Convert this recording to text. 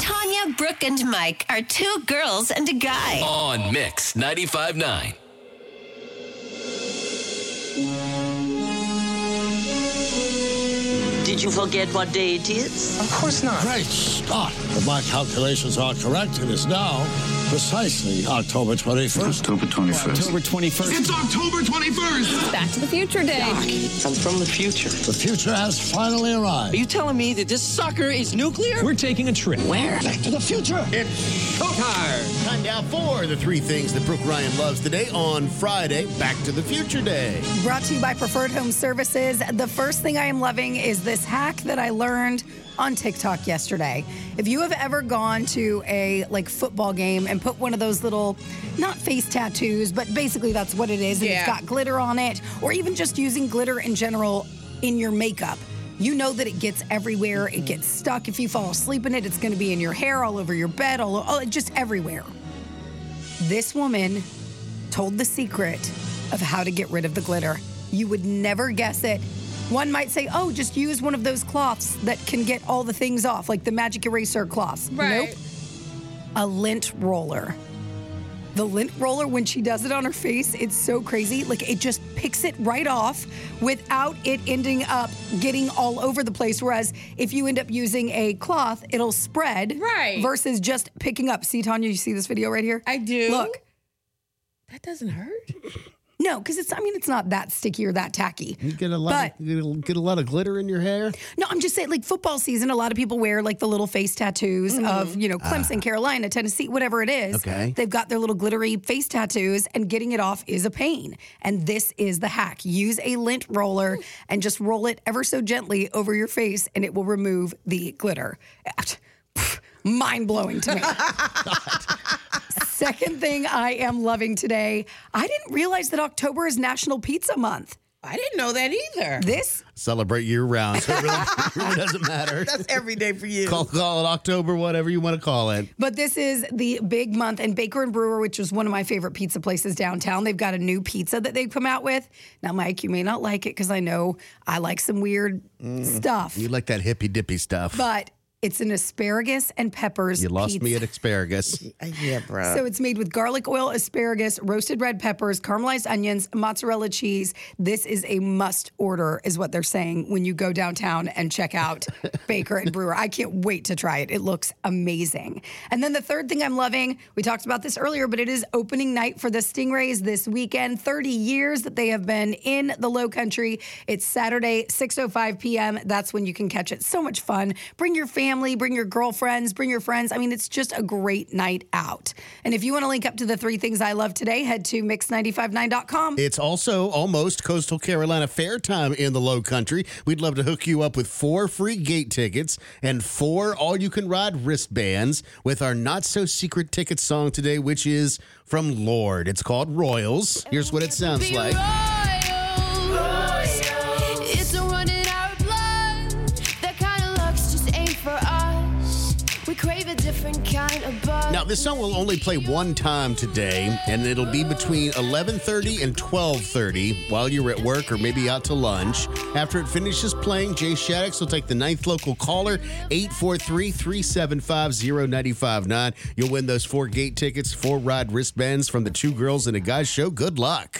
Tanya, Brooke, and Mike are two girls and a guy. On Mix 95.9. Did you forget what day it is? Of course not. Great Scott! If my calculations are correct, it is now precisely October 21st. October 21st. October 21st. It's October 21st. Back to the Future Day. Doc, I'm from the future. The future has finally arrived. Are you telling me that this sucker is nuclear? We're taking a trip. Where? Back to the future. It's showtime. Time now for the three things that Brooke Ryan loves today on Friday, Back to the Future Day. Brought to you by Preferred Home Services. The first thing I am loving is this hack that I learned on TikTok yesterday. If you have ever gone to a like football game and put one of those little not face tattoos, but basically that's what it is and it's got glitter on it or even just using glitter in general in your makeup. You know that it gets everywhere. It gets stuck. If you fall asleep in it, it's going to be in your hair, all over your bed, all, all just everywhere. This woman told the secret of how to get rid of the glitter. You would never guess it. One might say, oh, just use one of those cloths that can get all the things off, like the magic eraser cloths. Right. Nope. A lint roller. The lint roller, when she does it on her face, it's so crazy. Like it just picks it right off without it ending up getting all over the place. Whereas if you end up using a cloth, it'll spread. Right. Versus just picking up. See, Tanya, you see this video right here? I do. Look. That doesn't hurt. No, because it's, I mean, it's not that sticky or that tacky. You get a lot, But- of, you get a- get a lot of glitter in your hair. No, I'm just saying, like football season, a lot of people wear like the little face tattoos mm-hmm. of, you know, ah. Clemson, Carolina, Tennessee, whatever it is. Okay. They've got their little glittery face tattoos, and getting it off is a pain. And this is the hack use a lint roller and just roll it ever so gently over your face, and it will remove the glitter. Mind blowing to me. Second thing I am loving today, I didn't realize that October is National Pizza Month. I didn't know that either. This Celebrate year round, so it really, really doesn't matter. That's every day for you. Call, call it October, whatever you want to call it. But this is the big month, and Baker and Brewer, which is one of my favorite pizza places downtown, they've got a new pizza that they've come out with. Now, Mike, you may not like it because I know I like some weird mm. stuff, You like that hippy dippy stuff. but it's an asparagus and peppers. you lost pizza. me at asparagus. yeah, bro. So it's made with garlic oil, asparagus, roasted red peppers, caramelized onions, mozzarella cheese. This is a must order, is what they're saying when you go downtown and check out Baker and Brewer. I can't wait to try it. It looks amazing. And then the third thing I'm loving, we talked about this earlier, but it is opening night for the Stingrays this weekend. 30 years that they have been in the low country. It's Saturday, 6.05 p.m. That's when you can catch it. So much fun. Bring your family, bring your girlfriends, bring your friends. I mean, it's just a great night out. And if you want to link up to the three things I love today, head to mix959.com. It's also almost Coastal Carolina Fair time in the Low Country. We'd love to hook you up with four free gate tickets and four all you can ride wristbands with our not so secret ticket song today, which is from Lorde. It's called Royals. Here's what it sounds like. Crave a different kind of buzz. Now, this song will only play one time today, and it'll be between 11:30 and 12:30 while you're at work or maybe out to lunch. After it finishes playing, Jay Shaddix will take the ninth local caller, 843-375-0959. You'll win those four gate tickets, four ride wristbands from the Two Girls and a Guy show. Good luck.